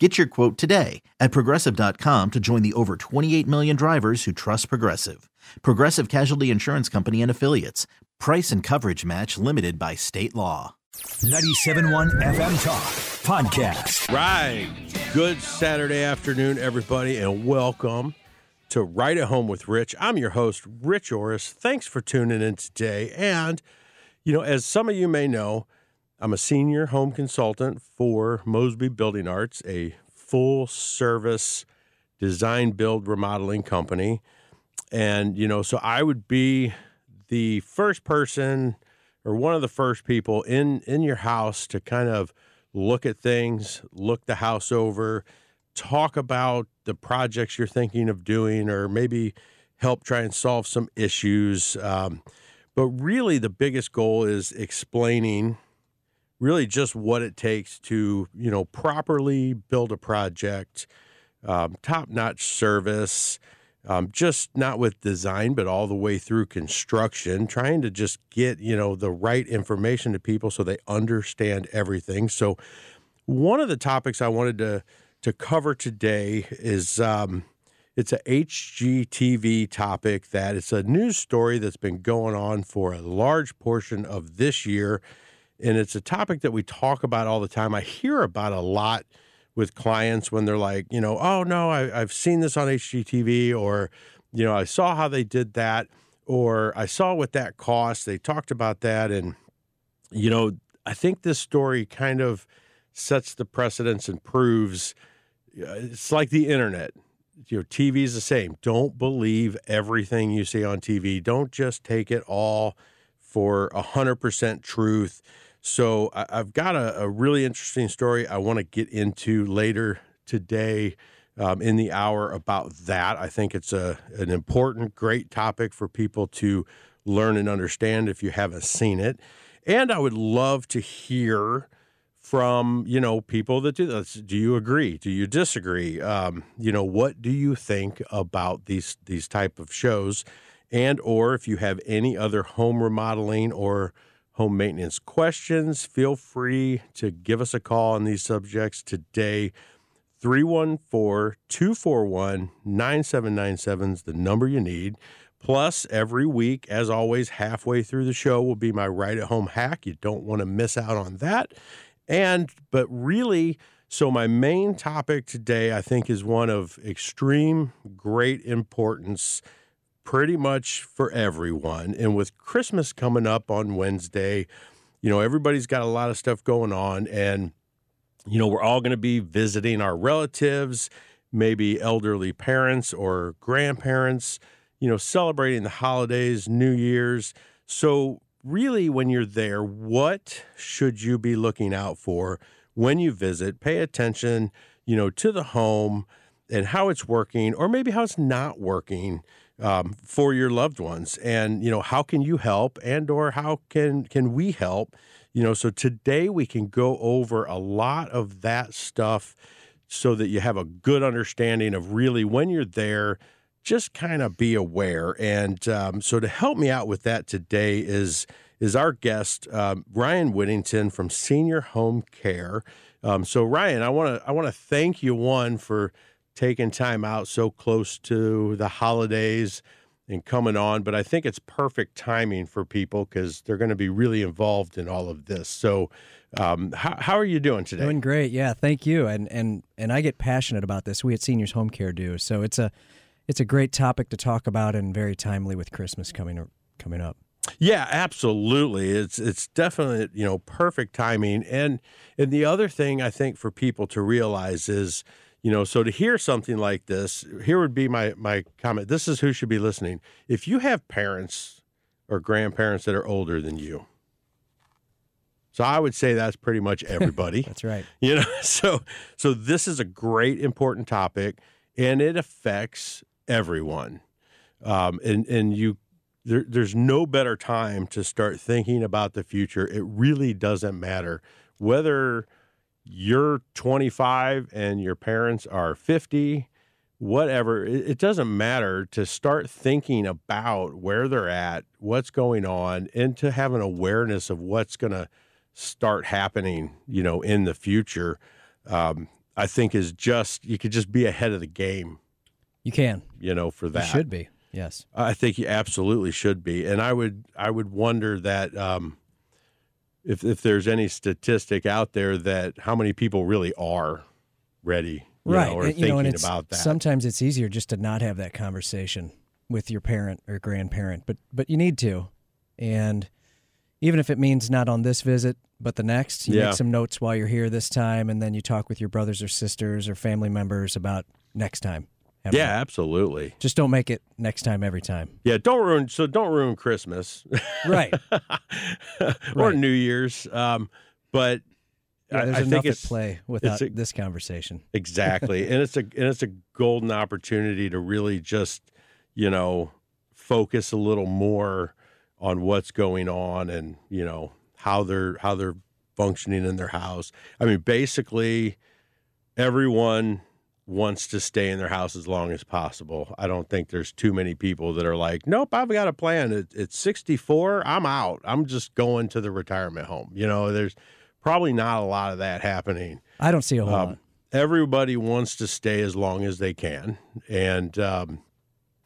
Get your quote today at progressive.com to join the over 28 million drivers who trust Progressive. Progressive Casualty Insurance Company and Affiliates. Price and coverage match limited by state law. 97.1 FM Talk Podcast. Right. Good Saturday afternoon, everybody, and welcome to Right at Home with Rich. I'm your host, Rich Orris. Thanks for tuning in today. And, you know, as some of you may know, I'm a senior home consultant for Mosby Building Arts, a full service design, build, remodeling company. And, you know, so I would be the first person or one of the first people in, in your house to kind of look at things, look the house over, talk about the projects you're thinking of doing, or maybe help try and solve some issues. Um, but really, the biggest goal is explaining really just what it takes to you know properly build a project um, top-notch service um, just not with design but all the way through construction trying to just get you know the right information to people so they understand everything. So one of the topics i wanted to to cover today is um, it's a hgtv topic that it's a news story that's been going on for a large portion of this year and it's a topic that we talk about all the time. I hear about a lot with clients when they're like, you know, oh no, I, have seen this on HGTV, or you know, I saw how they did that, or I saw what that cost. They talked about that, and you know, I think this story kind of sets the precedence and proves uh, it's like the internet. You know, TV is the same. Don't believe everything you see on TV. Don't just take it all for a hundred percent truth so I, have got a, a, really interesting story I want to get into later today um, in the hour about that. I think it's a an important, great topic for people to learn and understand if you haven't seen it. And I would love to hear from you know people that do this. Do you agree? Do you disagree? Um, you know, what do you think about these these type of shows? And or if you have any other home remodeling or home maintenance questions, feel free to give us a call on these subjects today. 314 241 9797 is the number you need. Plus, every week, as always, halfway through the show will be my right at home hack. You don't want to miss out on that. And, but really, so my main topic today, I think, is one of extreme great importance pretty much for everyone. And with Christmas coming up on Wednesday, you know, everybody's got a lot of stuff going on. And, you know, we're all going to be visiting our relatives, maybe elderly parents or grandparents, you know, celebrating the holidays, New Year's. So, really, when you're there, what should you be looking out for when you visit? Pay attention, you know, to the home and how it's working, or maybe how it's not working um, for your loved ones. And you know how can you help? And or how can can we help? You know so today we can go over a lot of that stuff so that you have a good understanding of really when you're there just kind of be aware. And um, so to help me out with that today is is our guest um, ryan whittington from senior home care. Um, so ryan i want to i want to thank you one for taking time out so close to the holidays and coming on, but I think it's perfect timing for people because they're going to be really involved in all of this. So, um, how, how are you doing today? Doing great, yeah. Thank you. And and and I get passionate about this. We at Seniors Home Care do. So it's a it's a great topic to talk about and very timely with Christmas coming coming up. Yeah, absolutely. It's it's definitely you know perfect timing. And and the other thing I think for people to realize is you know so to hear something like this here would be my my comment this is who should be listening. If you have parents or grandparents that are older than you so i would say that's pretty much everybody. That's right. You know so so this is a great important topic and it affects everyone. Um, and and you there, there's no better time to start thinking about the future. It really doesn't matter whether you're 25 and your parents are 50, whatever. It, it doesn't matter to start thinking about where they're at, what's going on, and to have an awareness of what's going to start happening, you know, in the future. Um, I think is just you could just be ahead of the game, You can. you know, for You that. should be. Yes. I think you absolutely should be, and I would I would wonder that um, if if there's any statistic out there that how many people really are ready, you right. know, or and, know, thinking it's, about that. Sometimes it's easier just to not have that conversation with your parent or grandparent, but but you need to. And even if it means not on this visit, but the next, you Yeah. make some notes while you're here this time, and then you talk with your brothers or sisters or family members about next time. Have yeah, absolutely. Just don't make it next time every time. Yeah, don't ruin. So don't ruin Christmas Right. or Right. New Year's. Um, but Yeah, there's I enough think at it's play without a- this conversation. Exactly. and it's a and it's a golden opportunity to really just, you know, focus a little more on what's going on and, you know, how they're how they're functioning in their house. I mean, basically everyone wants to stay in their house as long as possible. I don't think there's too many people that are like, "Nope, I've got a plan. It, it's 64, I'm out. I'm just going to the retirement home." You know, there's probably not a lot of that happening I don't see a whole Um, lot. everybody wants to stay as long as they can. And um,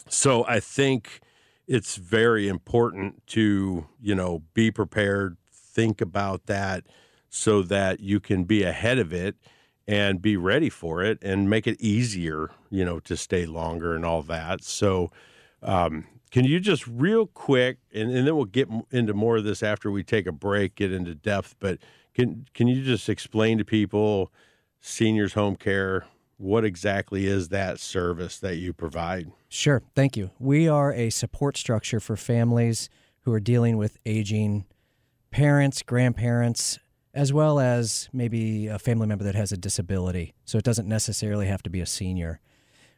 so I think it's very important to, you know, be prepared, think about that so that you can be ahead of it and be ready for it and make it easier, you know, to stay longer and all that. So, um, can you just real quick, and, and then we'll get into more of this after we take a break, get into depth, but can can you just explain to people seniors home care what exactly is that service that you provide? Sure. Thank you. We are a support structure for families who are dealing with aging parents, grandparents, as well as maybe a family member that has a disability. So it doesn't necessarily have to be a senior.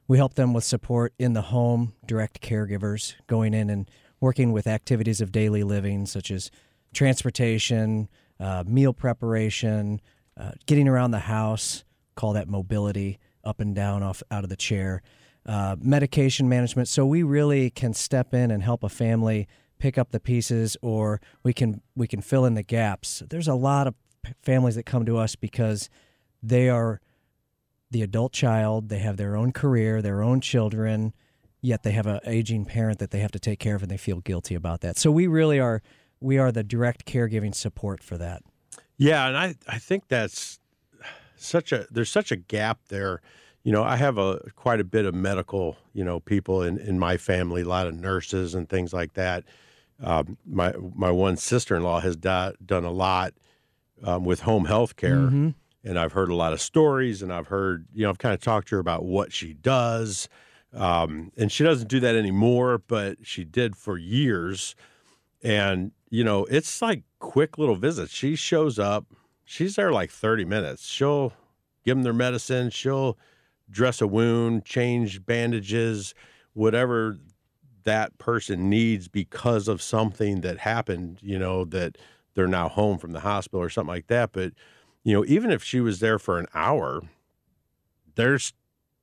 We help them with support in the home, direct caregivers, going in and working with activities of daily living, such as transportation, uh, meal preparation, uh, getting around the house, call that mobility, up and down off out of the chair, uh, medication management. So we really can step in and help a family pick up the pieces, or we can we can fill in the gaps. There's a lot of families that come to us because they are the adult child. They have their own career, their own children, yet they have an aging parent that they have to take care of, and they feel guilty about that. So we really are we are the direct caregiving support for that. Yeah, and I I think that's such a there's such a gap there. You know, I have a quite a bit of medical, you know, people in in my family, a lot of nurses and things like that. Um, my my one sister in law has do, done a lot um, with home health care, and I've heard a lot of stories, and I've heard you know I've kind of talked to her about what she does, um, and she doesn't do that anymore, but she did for years. And you know it's like quick little visits. She shows up she's there like 30 minutes. She'll give them their medicine she'll dress a wound change bandages whatever that person needs because of something that happened you know that they're now home from the hospital or something like that but you know even if she was there for an hour there's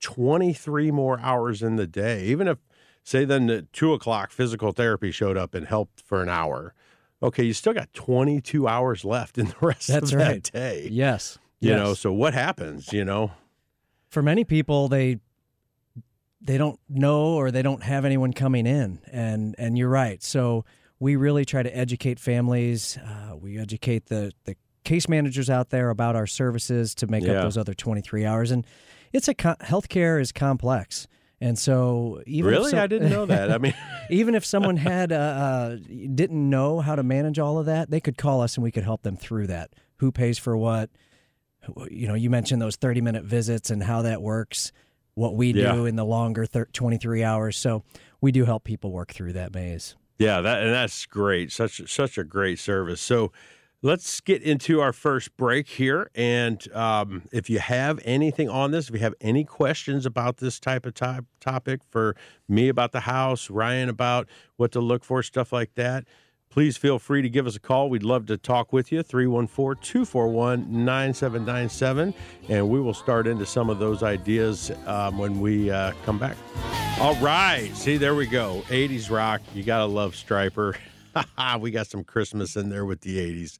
23 more hours in the day even if say then at two o'clock physical therapy showed up and helped for an hour okay you still got 22 hours left in the rest That's of that right. day Yes. you yes. know so what happens you know for many people they they don't know or they don't have anyone coming in and and you're right so we really try to educate families uh, we educate the the case managers out there about our services to make Yeah. up those other 23 hours and it's a co- healthcare is complex and so even if really i didn't know that i mean even if someone had uh, uh, didn't know how to manage all of that, they could call us and we could help them through that. Who pays for what? You know, you mentioned those thirty minute visits and how that works. What we do Yeah. in the longer thir- twenty three hours. So we do help people work through that maze. Yeah that and that's great such such a great service so let's get into our first break here. And um, if you have anything on this, if you have any questions about this type of top, topic for me about the house, Ryan about what to look for, stuff like that, please feel free to give us a call. We'd love to talk with you, 314 241 9797. And we will start into some of those ideas um, when we uh, come back. All right. See, there we go. 80s rock. You got to love Stryper. we got some Christmas in there with the 80s.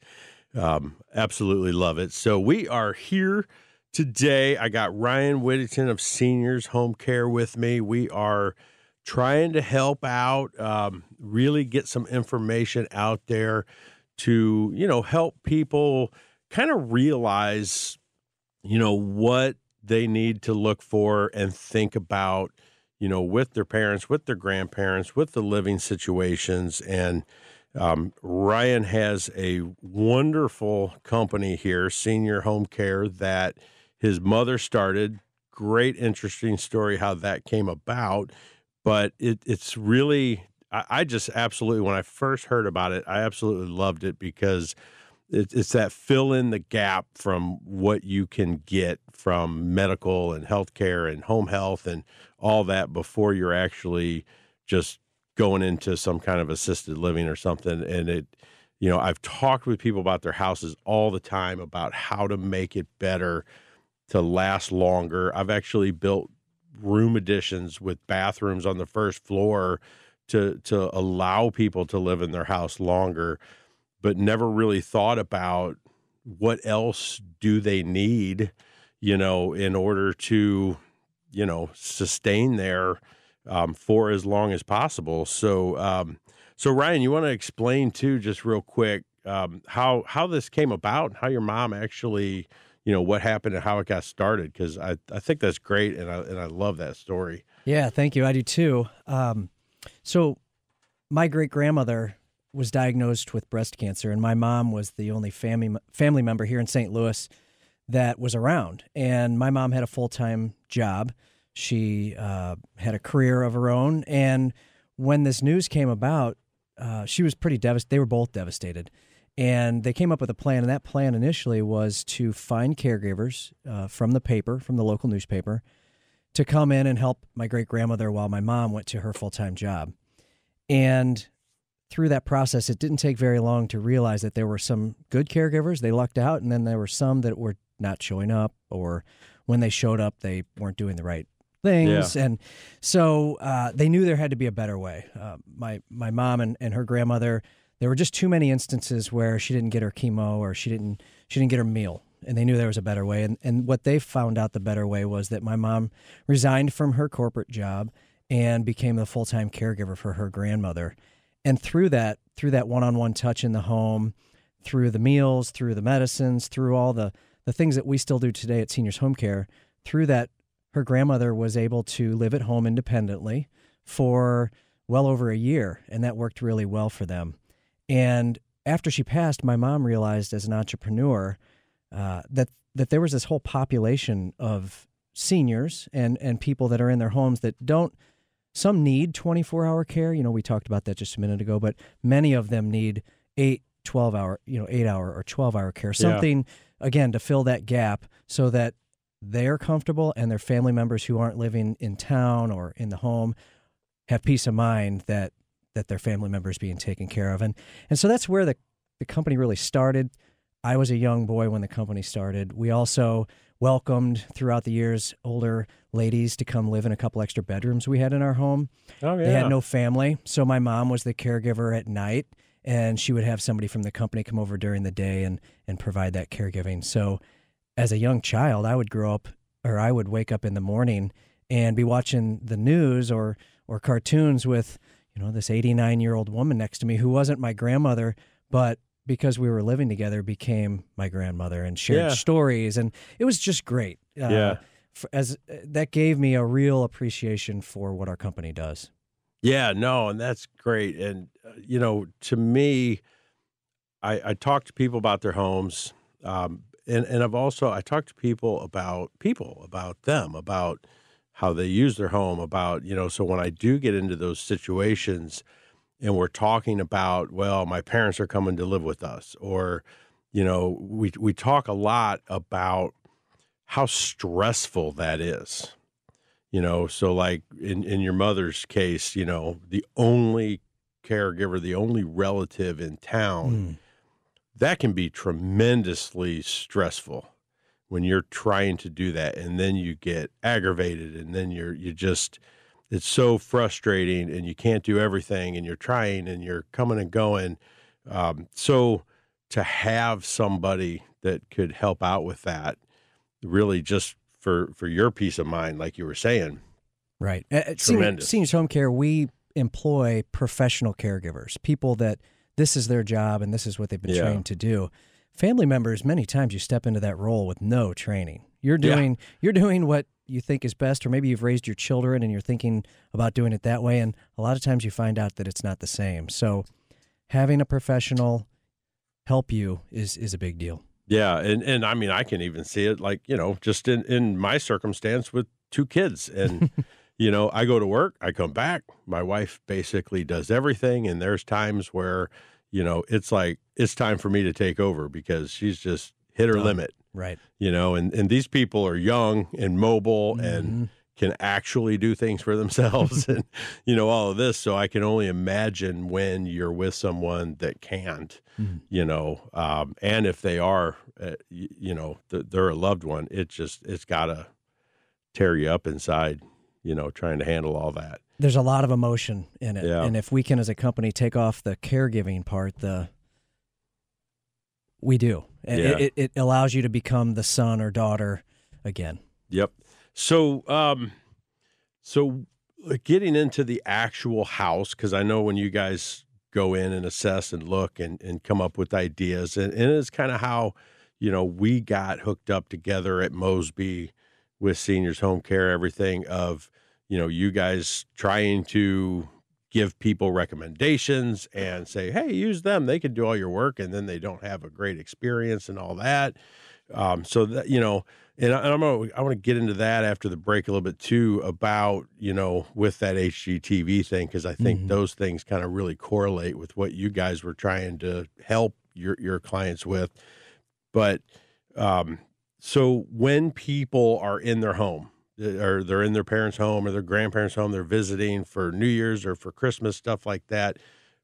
Um, absolutely love it. So we are here today. I got Ryan Whittington of Seniors Home Care with me. We are trying to help out, um, really get some information out there to, you know, help people kind of realize, you know, what they need to look for and think about, you know, with their parents, with their grandparents, with the living situations. And um, Ryan has a wonderful company here, Senior Home Care, that his mother started. Great, interesting story how that came about but it, it's really I, I, just absolutely when I first heard about it, I absolutely loved it because it, it's that fill in the gap from what you can get from medical and healthcare and home health and all that before you're actually just going into some kind of assisted living or something. And it, you know, I've talked with people about their houses all the time about how to make it better to last longer. I've actually built room additions with bathrooms on the first floor to to allow people to live in their house longer but never really thought about what else do they need you know in order to you know sustain there um, for as long as possible so um, so ryan you want to explain too just real quick um, how how this came about and how your mom actually you know what happened and how it got started because I, I think that's great and I and I love that story. Yeah, thank you. I do too. Um, so my great grandmother was diagnosed with breast cancer, and my mom was the only family family member here in St. Louis that was around. And my mom had a full time job. She uh, had a career of her own, and when this news came about, uh, she was pretty devastated. They were both devastated. And they came up with a plan, and that plan initially was to find caregivers uh, from the paper, from the local newspaper, to come in and help my great grandmother while my mom went to her full time job. And through that process, it didn't take very long to realize that there were some good caregivers, they lucked out, and then there were some that were not showing up, or when they showed up, they weren't doing the right things. Yeah. And so uh, they knew there had to be a better way. Uh, my, my mom and, and her grandmother there were just too many instances where she didn't get her chemo or she didn't she didn't get her meal and they knew there was a better way. And and what they found out the better way was that my mom resigned from her corporate job and became the full-time caregiver for her grandmother. And through that through that one-on-one touch in the home through the meals through the medicines through all the the things that we still do today at seniors home care through that her grandmother was able to live at home independently for well over a year and that worked really well for them. And after she passed, my mom realized as an entrepreneur uh, that that there was this whole population of seniors and and people that are in their homes that don't. Some need 24 hour care. You know, we talked about that just a minute ago, but many of them need eight, 12 hour, you know, eight hour or 12 hour care. Something, yeah. again, to fill that gap so that they're comfortable and their family members who aren't living in town or in the home have peace of mind that that their family members being taken care of. And and so that's where the the company really started. I was a young boy when the company started. We also welcomed throughout the years older ladies to come live in a couple extra bedrooms we had in our home. Oh yeah. They had no family, so my mom was the caregiver at night and she would have somebody from the company come over during the day and and provide that caregiving. So as a young child, I would grow up or I would wake up in the morning and be watching the news or or cartoons with you know, this 89 year old woman next to me who wasn't my grandmother, but because we were living together became my grandmother and shared yeah. stories. And it was just great. Uh, yeah. as uh, that gave me a real appreciation for what our company does. Yeah, no, and that's great. And, uh, you know, to me, I, I talk to people about their homes. Um, and, and I've also, I talk to people about people, about them, about, how they use their home about you know so when i do get into those situations and we're talking about well my parents are coming to live with us or you know, we we talk a lot about how stressful that is. You know, so like in in your mother's case, you know, the only caregiver, the only relative in town, Mm. that can be tremendously stressful when you're trying to do that and then you get aggravated and then you're you just it's so frustrating and you can't do everything and you're trying and you're coming and going um, so to have somebody that could help out with that really just for for your peace of mind like you were saying Right. At, at senior, Tremendous. seniors home care, we employ professional caregivers, people that this is their job and this is what they've been Yeah. trained to do. Family members, many times you step into that role with no training. You're Yeah. doing you're doing what you think is best, or maybe you've raised your children and you're thinking about doing it that way. And a lot of times you find out that it's not the same. So having a professional help you is is a big deal. Yeah, and and I mean I can even see it like, you know, just in in my circumstance with two kids and you know, I go to work, I come back, my wife basically does everything and there's times where, you know, it's like it's time for me to take over because she's just hit her Done. limit, Right. you know, and and these people are young and mobile and Mhm. can actually do things for themselves and you know all of this so i can only imagine when you're with someone that can't Mhm. you know um, and if they are uh, you know th- they're a loved one it just it's gotta tear you up inside you know trying to handle all that there's a lot of emotion in it. Yeah. And if we can, as a company, take off the caregiving part, the we do. It, Yeah. it, it allows you to become the son or daughter again. Yep. So, um, so uh, getting into the actual house, because I know when you guys go in and assess and look and, and come up with ideas, and, and it's kind of how, you know, we got hooked up together at Mosby with seniors home care, everything of, you know, you guys trying to give people recommendations and say, hey, use them. They can do all your work, and then they don't have a great experience and all that. Um, so that you know, and, I, I'm gonna I want to get into that after the break a little bit too about you know with that HGTV thing because I think Mhm. those things kind of really correlate with what you guys were trying to help your your clients with. But um, so when people are in their home Uh, or they're in their parents' home or their grandparents' home, they're visiting for New Year's or for Christmas stuff like that.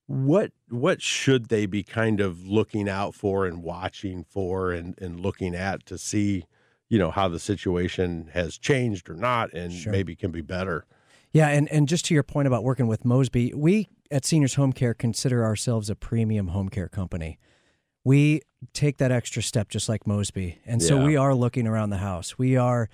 What what should they be kind of looking out for and watching for and, and looking at to see, you know, how the situation has changed or not and Sure. maybe can be better? Yeah, and, and just to your point about working with Mosby, we at Seniors Home Care consider ourselves a premium home care company. We take that extra step just like Mosby. And so Yeah. we are looking around the house. We are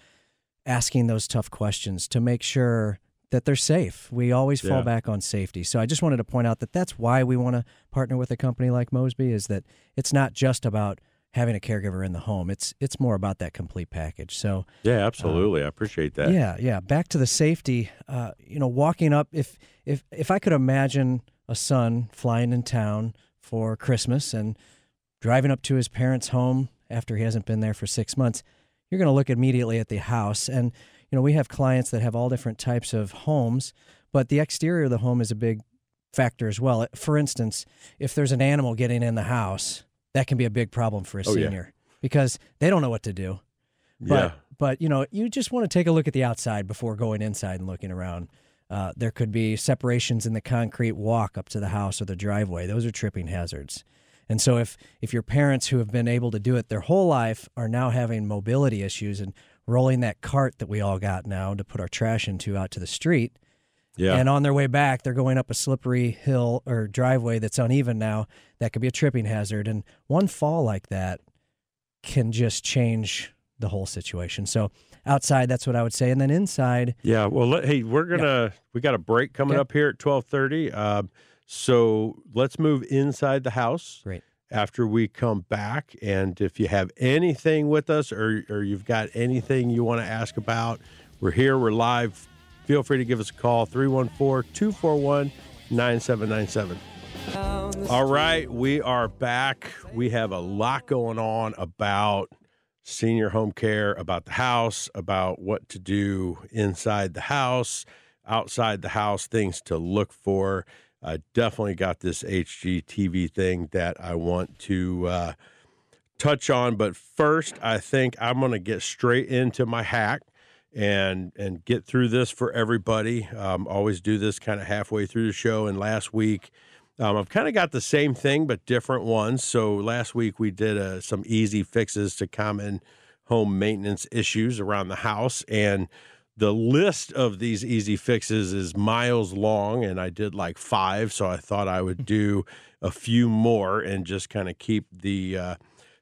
asking those tough questions to make sure that they're safe. We always fall Yeah. back on safety. So I just wanted to point out that that's why we want to partner with a company like Mosby is that it's not just about having a caregiver in the home. It's it's more about that complete package. So Yeah, absolutely. I appreciate that. yeah, yeah. Back to the safety. Uh, you know, walking up. If if if I could imagine a son flying in town for Christmas and driving up to his parents' home after he hasn't been there for six months, you're going to look immediately at the house. And you know, we have clients that have all different types of homes, but the exterior of the home is a big factor as well. For instance, if there's an animal getting in the house, that can be a big problem for a Oh, yeah. senior because they don't know what to do. But yeah. but you know, you just want to take a look at the outside before going inside and looking around. Uh, there could be separations in the concrete walk up to the house or the driveway. Those are tripping hazards. And so if if your parents who have been able to do it their whole life are now having mobility issues and rolling that cart that we all got now to put our trash into out to the street, Yeah. and on their way back they're going up a slippery hill or driveway that's uneven now, that could be a tripping hazard. And one fall like that can just change the whole situation. So outside, that's what I would say, and then inside, Yeah. Well, let, hey, we're gonna we got a break coming Okay. up here at twelve thirty. Um, So let's move inside the house. great. After we come back, and if you have anything with us, or or you've got anything you want to ask about, we're here. We're live. Feel free to give us a call 314-241-9797. All right, we are back. We have a lot going on about senior home care, about the house, about what to do inside the house, outside the house, things to look for. I definitely got this HGTV thing that I want to uh, touch on. But first, I think I'm going to get straight into my hack and and get through this for everybody. Um, always do this kind of halfway through the show. And last week, um, I've kind of got the same thing but different ones. So last week we did uh, some easy fixes to common home maintenance issues around the house, and the list of these easy fixes is miles long, and I did like five. So I thought I would do a few more and just kind of keep the uh,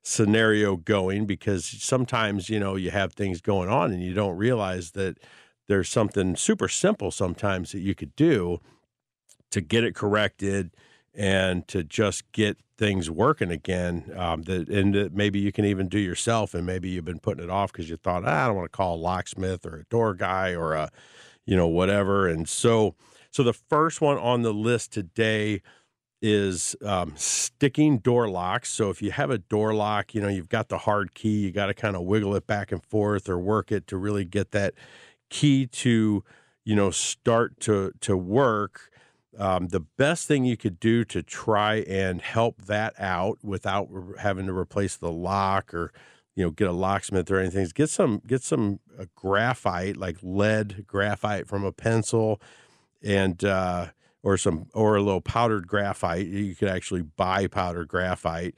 scenario going because sometimes you know you have things going on and you don't realize that there's something super simple sometimes that you could do to get it corrected and to just get things working again um, that and that maybe you can even do yourself and maybe you've been putting it off because you thought ah, i don't want to call a locksmith or a door guy or a you know whatever and so so the first one on the list today is um, sticking door locks. So if you have a door lock, you know, you've got the hard key, you got to kind of wiggle it back and forth or work it to really get that key to, you know, start to to work. Um, the best thing you could do to try and help that out without having to replace the lock or you know get a locksmith or anything is get some get some uh, graphite like lead graphite from a pencil and uh, or some or a little powdered graphite. You could actually buy powdered graphite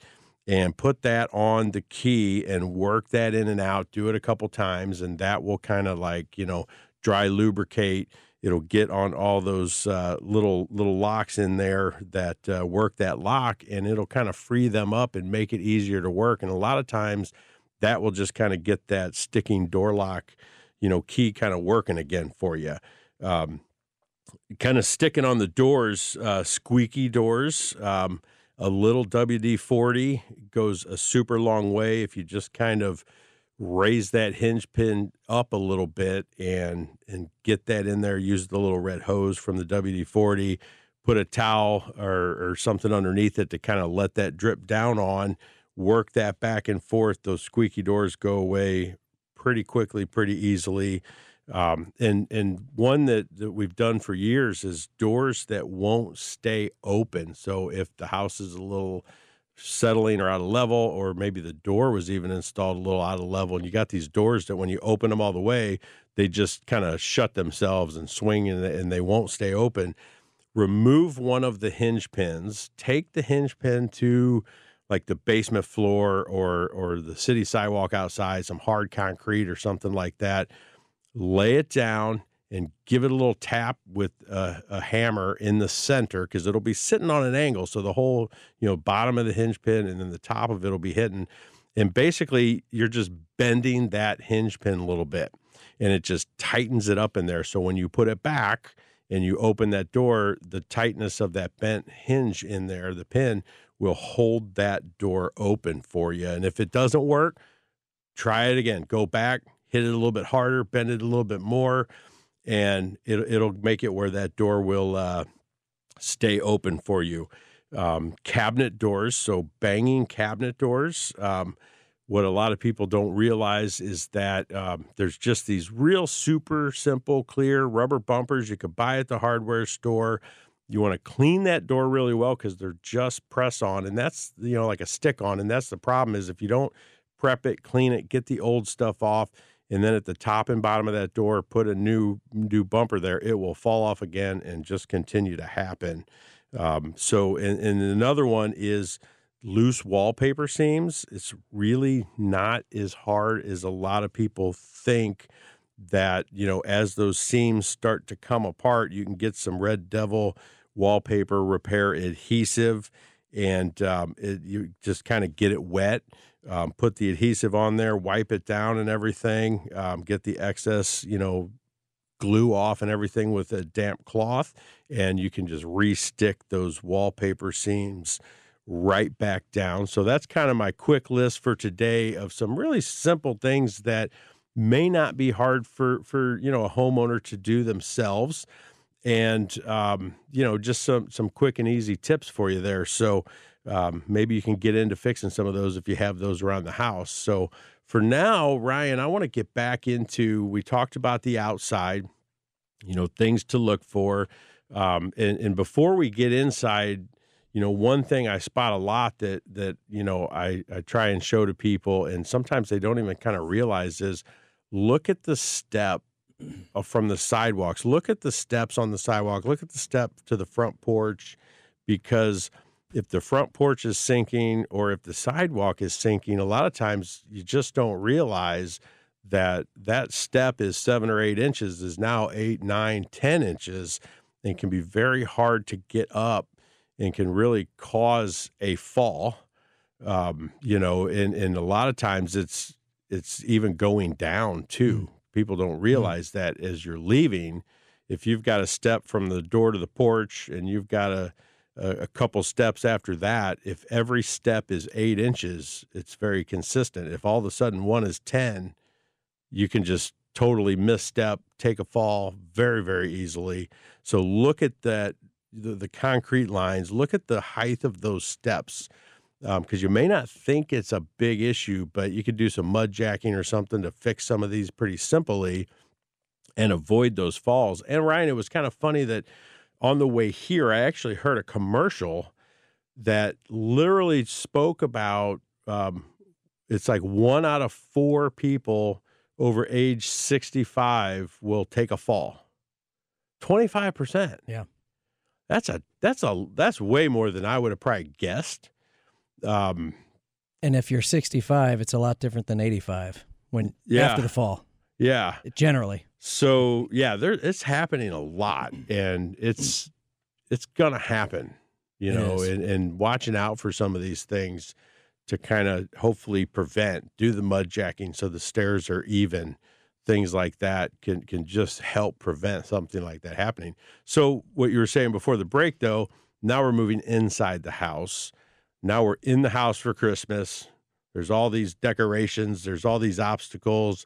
and put that on the key and work that in and out. Do it a couple times, and that will kind of like you know dry lubricate. It'll get on all those uh, little little locks in there that uh, work that lock, and it'll kind of free them up and make it easier to work. And a lot of times, that will just kind of get that sticking door lock, you know, key kind of working again for you. Um, kind of sticking on the doors, uh, squeaky doors. Um, a little WD 40 goes a super long way if you just kind of raise that hinge pin up a little bit and and get that in there. Use the little red hose from the WD 40, put a towel or, or something underneath it to kind of let that drip down on. Work that back and forth. Those squeaky doors go away pretty quickly, pretty easily. Um, and and one that, that we've done for years is doors that won't stay open. So if the house is a little settling or out of level, or maybe the door was even installed a little out of level, and you got these doors that when you open them all the way, they just kind of shut themselves and swing and, and they won't stay open. Remove one of the hinge pins, take the hinge pin to like the basement floor or or the city sidewalk outside, some hard concrete or something like that lay it down and give it a little tap with a, a hammer in the center because it'll be sitting on an angle. So the whole, you know, bottom of the hinge pin and then the top of it will be hitting. And basically, you're just bending that hinge pin a little bit and it just tightens it up in there. So when you put it back and you open that door, the tightness of that bent hinge in there, the pin, will hold that door open for you. And if it doesn't work, try it again. Go back, hit it a little bit harder, bend it a little bit more, and it, it'll make it where that door will uh, stay open for you. Um, cabinet doors, so banging cabinet doors. Um, what a lot of people don't realize is that um, there's just these real super simple, clear rubber bumpers you could buy at the hardware store. You want to clean that door really well because they're just press on, and that's you know like a stick on, and that's the problem is if you don't prep it, clean it, get the old stuff off, and then at the top and bottom of that door put a new new bumper there it will fall off again and just continue to happen. Um, so and, and another one is loose wallpaper seams. It's really not as hard as a lot of people think that you know as those seams start to come apart you can get some red devil wallpaper repair adhesive and um, it, you just kind of get it wet um, put the adhesive on there, wipe it down and everything, um, get the excess, you know, glue off and everything with a damp cloth, and you can just re-stick those wallpaper seams right back down. So that's kind of my quick list for today of some really simple things that may not be hard for for you know a homeowner to do themselves and um, you know just some some quick and easy tips for you there so um, maybe you can get into fixing some of those if you have those around the house. So for now, Ryan, I want to get back into. We talked about the outside, you know, things to look for, um, and, and before we get inside, you know, one thing I spot a lot that that you know I I try and show to people, and sometimes they don't even kind of realize is look at the step from the sidewalks. Look at the steps on the sidewalk. Look at the step to the front porch, because if the front porch is sinking or if the sidewalk is sinking, a lot of times you just don't realize that that step is seven or eight inches is now eight, nine, ten inches, and can be very hard to get up and can really cause a fall. Um, you know, and, and a lot of times it's it's even going down too. Mm. People don't mm. realize that as you're leaving, if you've got a step from the door to the porch and you've got a a, couple steps after that, if every step is eight inches, it's very consistent. If all of a sudden one is 10, you can just totally misstep, take a fall very, very easily. So look at that, the, the concrete lines, look at the height of those steps. Because um, you may not think it's a big issue, but you could do some mud jacking or something to fix some of these pretty simply and avoid those falls. And Ryan, it was kind of funny that on the way here, I actually heard a commercial that literally spoke about um, it's like one out of four people over age 65 will take a fall. 25%. Yeah. That's a that's a that's way more than I would have probably guessed. Um and if you're 65, it's a lot different than 85 when yeah. after the fall. Yeah. Generally. So yeah, there it's happening a lot, and it's it's gonna happen, you know, and, and watching out for some of these things to kind of hopefully prevent, do the mud jacking so the stairs are even, things like that can can just help prevent something like that happening. So what you were saying before the break though, now we're moving inside the house. Now we're in the house for Christmas. There's all these decorations, there's all these obstacles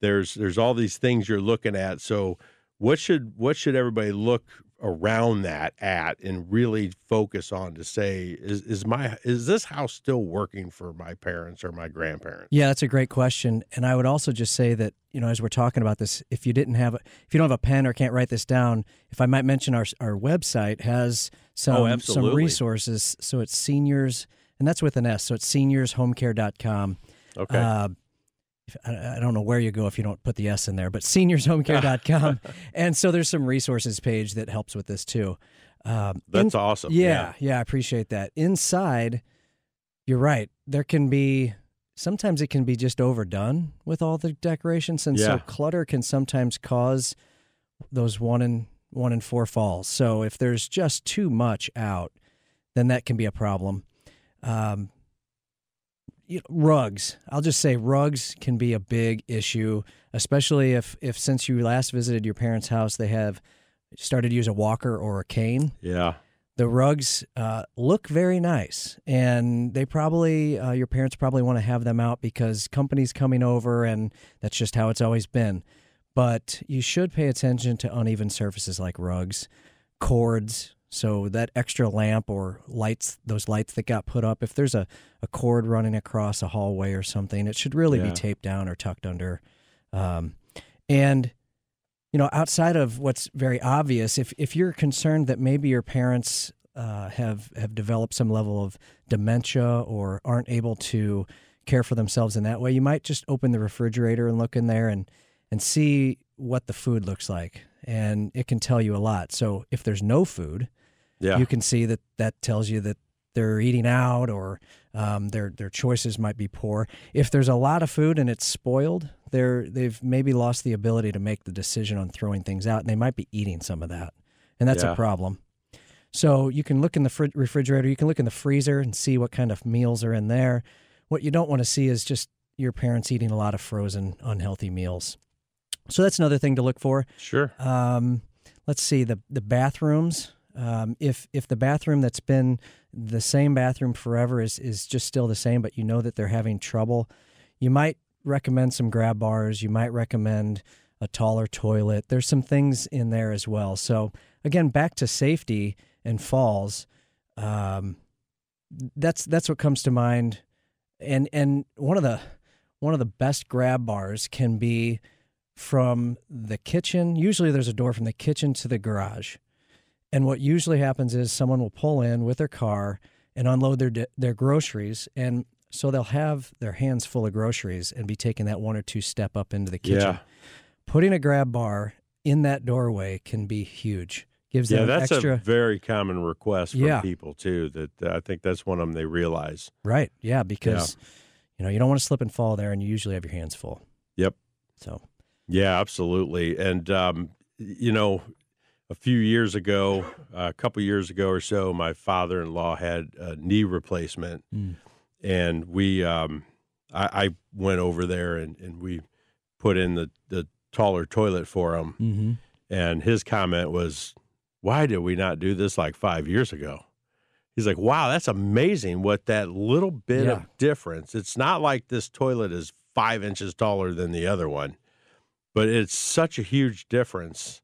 there's there's all these things you're looking at. So what should what should everybody look around that at and really focus on to say is is my is this house still working for my parents or my grandparents? Yeah, that's a great question. And I would also just say that, you know, as we're talking about this, if you didn't have if you don't have a pen or can't write this down, if I might mention our our website has some oh, some resources. So it's seniors and that's with an S. So it's seniorshomecare.com. Okay. Uh, I don't know where you go if you don't put the S in there, but seniorshomecare.com. and so there's some resources page that helps with this too. Um, That's in, awesome. Yeah, yeah, yeah, I appreciate that. Inside, you're right. There can be sometimes it can be just overdone with all the decorations, and yeah. so clutter can sometimes cause those one and one and four falls. So if there's just too much out, then that can be a problem. Um, you know, rugs. I'll just say rugs can be a big issue, especially if if since you last visited your parents' house, they have started to use a walker or a cane. Yeah. The rugs uh, look very nice, and they probably uh, your parents probably want to have them out because company's coming over, and that's just how it's always been. But you should pay attention to uneven surfaces like rugs, cords, so that extra lamp or lights, those lights that got put up, if there's a, a cord running across a hallway or something, it should really yeah. be taped down or tucked under. Um, and you know, outside of what's very obvious, if if you're concerned that maybe your parents uh, have have developed some level of dementia or aren't able to care for themselves in that way, you might just open the refrigerator and look in there and and see what the food looks like, and it can tell you a lot. So if there's no food, yeah. you can see that that tells you that they're eating out or um, their their choices might be poor. If there's a lot of food and it's spoiled, they're they've maybe lost the ability to make the decision on throwing things out, and they might be eating some of that, and that's yeah. a problem. So you can look in the fr- refrigerator, you can look in the freezer and see what kind of meals are in there. What you don't want to see is just your parents eating a lot of frozen, unhealthy meals. So that's another thing to look for. Sure. Um, let's see the the bathrooms. Um, if if the bathroom that's been the same bathroom forever is is just still the same, but you know that they're having trouble, you might recommend some grab bars. You might recommend a taller toilet. There's some things in there as well. So again, back to safety and falls. Um, that's that's what comes to mind. And and one of the one of the best grab bars can be from the kitchen. Usually, there's a door from the kitchen to the garage And what usually happens is someone will pull in with their car and unload their their groceries, and so they'll have their hands full of groceries and be taking that one or two step up into the kitchen. Yeah. Putting a grab bar in that doorway can be huge. Gives Yeah, them that's extra. a very common request from Yeah. people too. That I think that's one of them they realize. right. Yeah, because you know you don't want to slip and fall there, and you usually have your hands full. Yep. So Yeah, absolutely. And um, you know, a few years ago, a couple years ago or so, my father-in-law had a knee replacement, Mm. and we, um, I, I went over there and, and we put in the the taller toilet for him. mm-hmm. And his comment was, "Why did we not do this like five years ago?" He's like, "Wow, that's amazing! What that little bit Yeah. of difference. It's not like this toilet is five inches taller than the other one, but it's such a huge difference."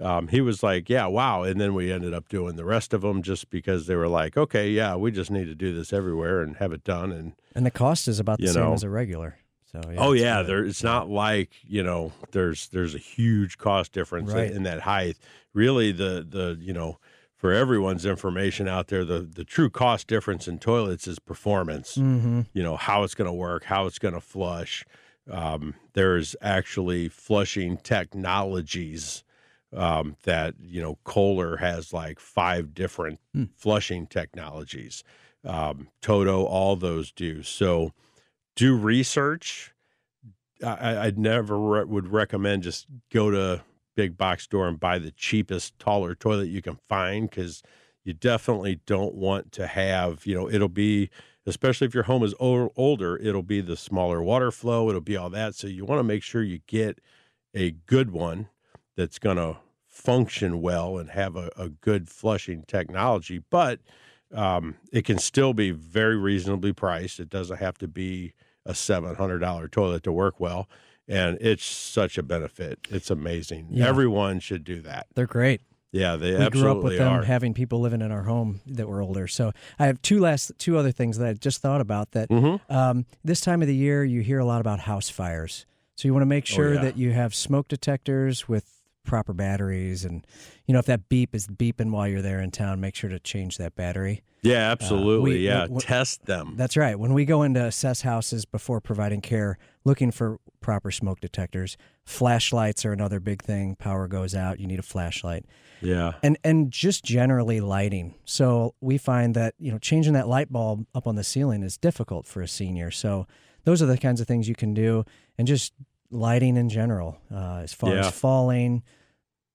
Um, he was like, "Yeah, wow!" And then we ended up doing the rest of them just because they were like, "Okay, yeah, we just need to do this everywhere and have it done." And and the cost is about the same know. as a regular. So yeah, oh yeah, there. It's not like you know, there's there's a huge cost difference Right. in that height. Really, the the you know, for everyone's information out there, the the true cost difference in toilets is performance. Mhm. You know how it's going to work, how it's going to flush. Um, there's actually flushing technologies um, that you know Kohler has like five different Hmm. flushing technologies. Um, Toto, all those do. So do research. I, I'd never re- would recommend just go to big box store and buy the cheapest, taller toilet you can find because you definitely don't want to have. You know, it'll be especially if your home is o- older, it'll be the smaller water flow. It'll be all that. So you want to make sure you get a good one that's going to function well and have a, a good flushing technology, but um, it can still be very reasonably priced. It doesn't have to be a seven hundred dollar toilet to work well, and it's such a benefit. It's amazing. Yeah. Everyone should do that. They're great. Yeah, they we absolutely grew up with them are. having people living in our home that were older. So I have two last two other things that I just thought about that Mhm. um, this time of the year you hear a lot about house fires. So you want to make sure Oh, yeah. that you have smoke detectors with proper batteries and you know if that beep is beeping while you're there in town, make sure to change that battery. yeah, absolutely. we- yeah, w- test them. That's right. When we go in to assess houses before providing care, looking for proper smoke detectors, flashlights are another big thing. Power goes out, you need a flashlight. yeah, and and just generally lighting. So we find that you know changing that light bulb up on the ceiling is difficult for a senior. So those are the kinds of things you can do, and just lighting in general, uh, as far Yeah. as falling,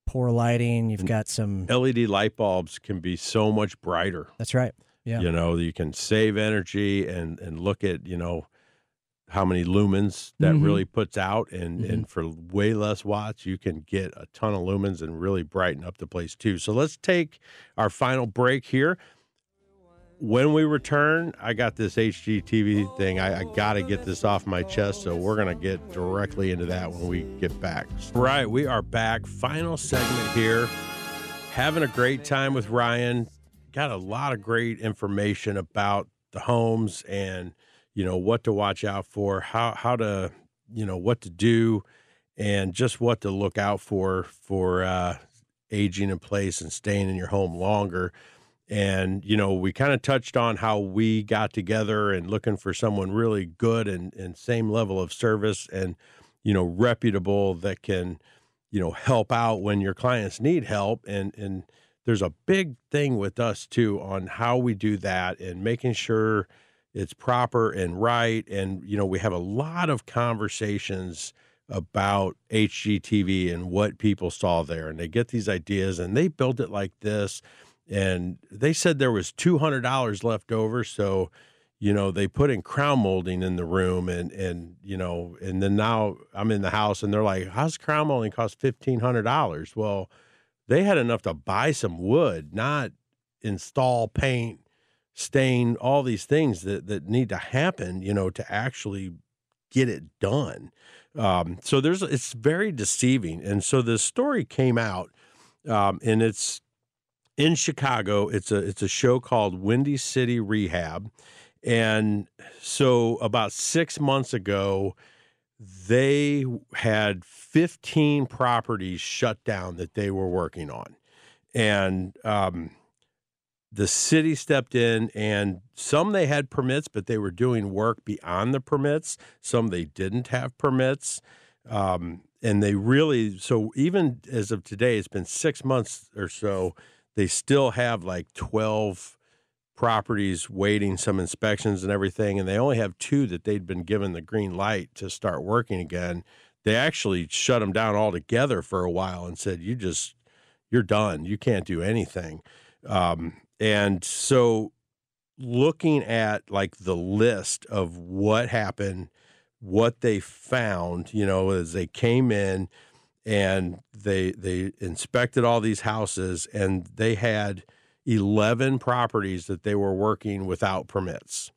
poor lighting. You've got some. LED light bulbs can be so much brighter. That's right. Yeah. You know, you can save energy and and look at you know how many lumens that Mhm. really puts out, and Mhm. and for way less watts, you can get a ton of lumens and really brighten up the place too. So let's take our final break here. When we return, I got this HGTV thing. I, I got to get this off my chest, so we're going to get directly into that when we get back. Right, we are back. Final segment here. Having a great time with Ryan. Got a lot of great information about the homes and you know what to watch out for, how how to you know what to do, and just what to look out for for uh, aging in place and staying in your home longer. And, you know, we kind of touched on how we got together and looking for someone really good and, and same level of service and, you know, reputable that can, you know, help out when your clients need help. And, and there's a big thing with us too on how we do that and making sure it's proper and right. And, you know, we have a lot of conversations about HGTV and what people saw there. And they get these ideas and they built it like this and they said there was two hundred dollars left over. So, you know, they put in crown molding in the room, and and you know, and then now I'm in the house, and they're like, "How's crown molding cost fifteen hundred dollars?" Well, they had enough to buy some wood, not install paint, stain, all these things that that need to happen, you know, to actually get it done. Um, so there's it's very deceiving, and so the story came out, um, and it's in Chicago. It's a it's a show called Windy City Rehab, and so about six months ago, they had 15 properties shut down that they were working on, and um, the city stepped in, and some they had permits, but they were doing work beyond the permits. Some they didn't have permits. Um, and they really, so even as of today, it's been six months or so, they still have like 12 properties waiting some inspections and everything. And they only have two that they'd been given the green light to start working again. They actually shut them down altogether for a while and said, you just, you're done. You can't do anything. Um, and so looking at like the list of what happened, what they found, you know, as they came in and they they inspected all these houses and they had 11 properties that they were working without permits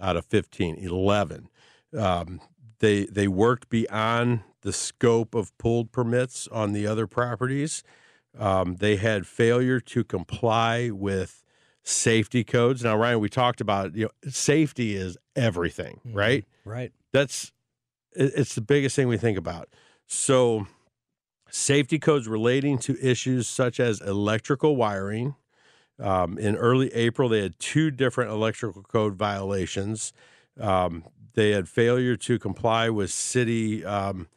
out of 15 11 um, they they worked beyond the scope of pulled permits on the other properties um, they had failure to comply with safety codes. Now, Ryan, we talked about you know safety is everything, right? Right. That's it's the biggest thing we think about. So, safety codes relating to issues such as electrical wiring. Um, in early April, they had two different electrical code violations. Um, they had failure to comply with city um,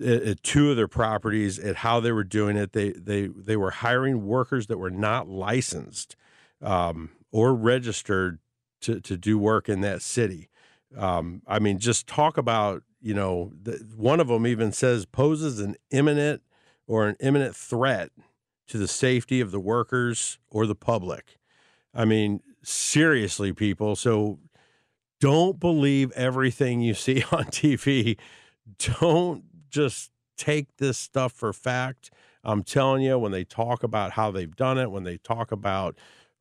at, at two of their properties at how they were doing it. They they they were hiring workers that were not licensed um, or registered to to do work in that city. Um, I mean, just talk about you know the, one of them even says poses an imminent or an imminent threat to the safety of the workers or the public. I mean, seriously, people. So don't believe everything you see on TV. Don't just take this stuff for fact. I'm telling you, when they talk about how they've done it, when they talk about,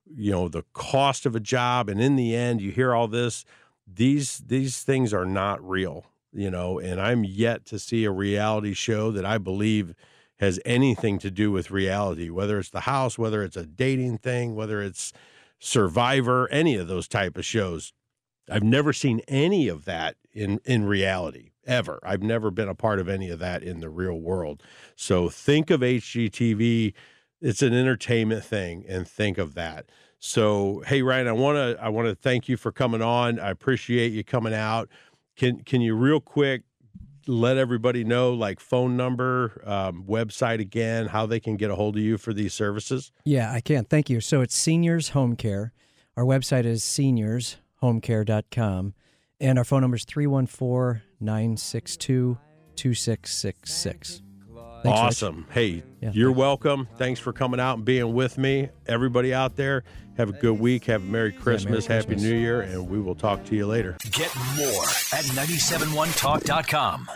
you know, the cost of a job, and in the end, you hear all this, these these things are not real, you know, and I'm yet to see a reality show that I believe has anything to do with reality, whether it's the house, whether it's a dating thing, whether it's Survivor, any of those type of shows. I've never seen any of that in in reality ever. I've never been a part of any of that in the real world. So think of HGTV. It's an entertainment thing, and think of that. So hey, Ryan, I want to I want to thank you for coming on. I appreciate you coming out. Can can you real quick let everybody know like phone number, um, website again, how they can get a hold of you for these services? Yeah, I can. Thank you. So it's Seniors Home Care. Our website is seniorshomecare.com. And our phone number is 314 962 2666. Awesome. Hey, Yeah, you're thanks. welcome. Thanks for coming out and being with me. Everybody out there, have a good week. Have a Merry Christmas, Happy Christmas. New Year, and we will talk to you later. Get more at 971talk.com.